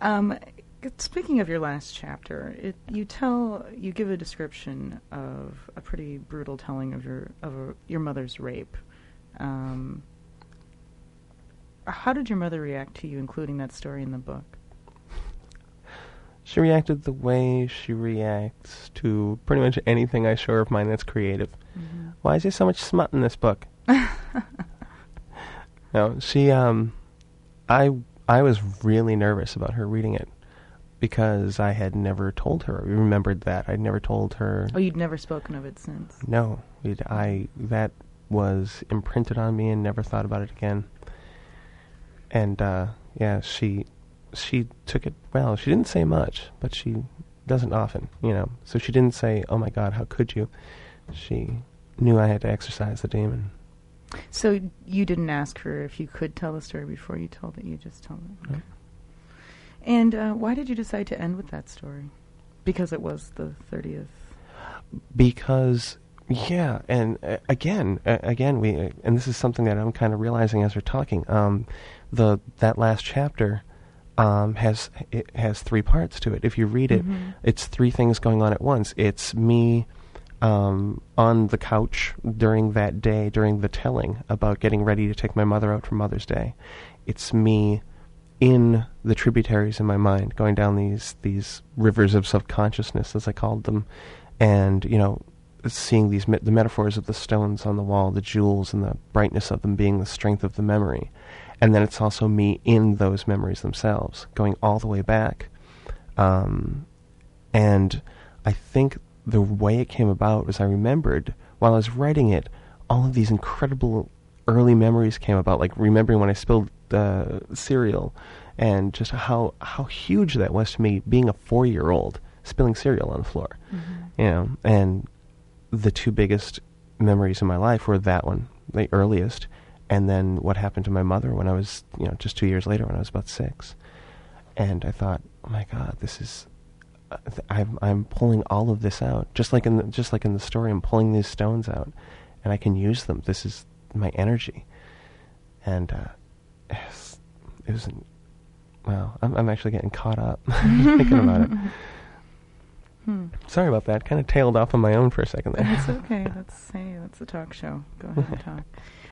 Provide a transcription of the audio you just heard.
Um, speaking of your last chapter, it, you tell you give a description of a pretty brutal telling of your of a, your mother's rape. Um, how did your mother react to you including that story in the book? She reacted the way she reacts to pretty much anything I show her of mine that's creative. Mm-hmm. Why is there so much smut in this book? no, she um I I was really nervous about her reading it because I had never told her. I remembered that I'd never told her. Oh, you'd never spoken of it since. No, I that was imprinted on me and never thought about it again. And uh, yeah, she she took it well. She didn't say much, but she doesn't often, you know. So she didn't say, "Oh my God, how could you?" She knew I had to exercise the demon. So you didn't ask her if you could tell the story before you told it. You just told it. Okay. And uh, why did you decide to end with that story? Because it was the thirtieth. Because yeah, and uh, again, uh, again, we uh, and this is something that I'm kind of realizing as we're talking. Um, the that last chapter um, has it has three parts to it. If you read it, mm-hmm. it's three things going on at once. It's me um, on the couch during that day, during the telling about getting ready to take my mother out for Mother's Day. It's me in the tributaries in my mind, going down these these rivers of subconsciousness, as I called them, and you know, seeing these me- the metaphors of the stones on the wall, the jewels, and the brightness of them being the strength of the memory, and then it's also me in those memories themselves, going all the way back, um, and I think the way it came about was I remembered while I was writing it, all of these incredible early memories came about, like remembering when I spilled the cereal, and just how how huge that was to me, being a four year old spilling cereal on the floor, mm-hmm. you know, and the two biggest memories in my life were that one, the earliest, and then what happened to my mother when I was, you know, just two years later when I was about six, and I thought, oh my God, this is I'm I'm pulling all of this out, just like in the, just like in the story. I'm pulling these stones out, and I can use them. This is my energy, and uh, it was. Wow, I'm I'm actually getting caught up thinking about it. Hmm. Sorry about that. Kind of tailed off on my own for a second there. That's okay. That's hey, that's a talk show. Go ahead and talk.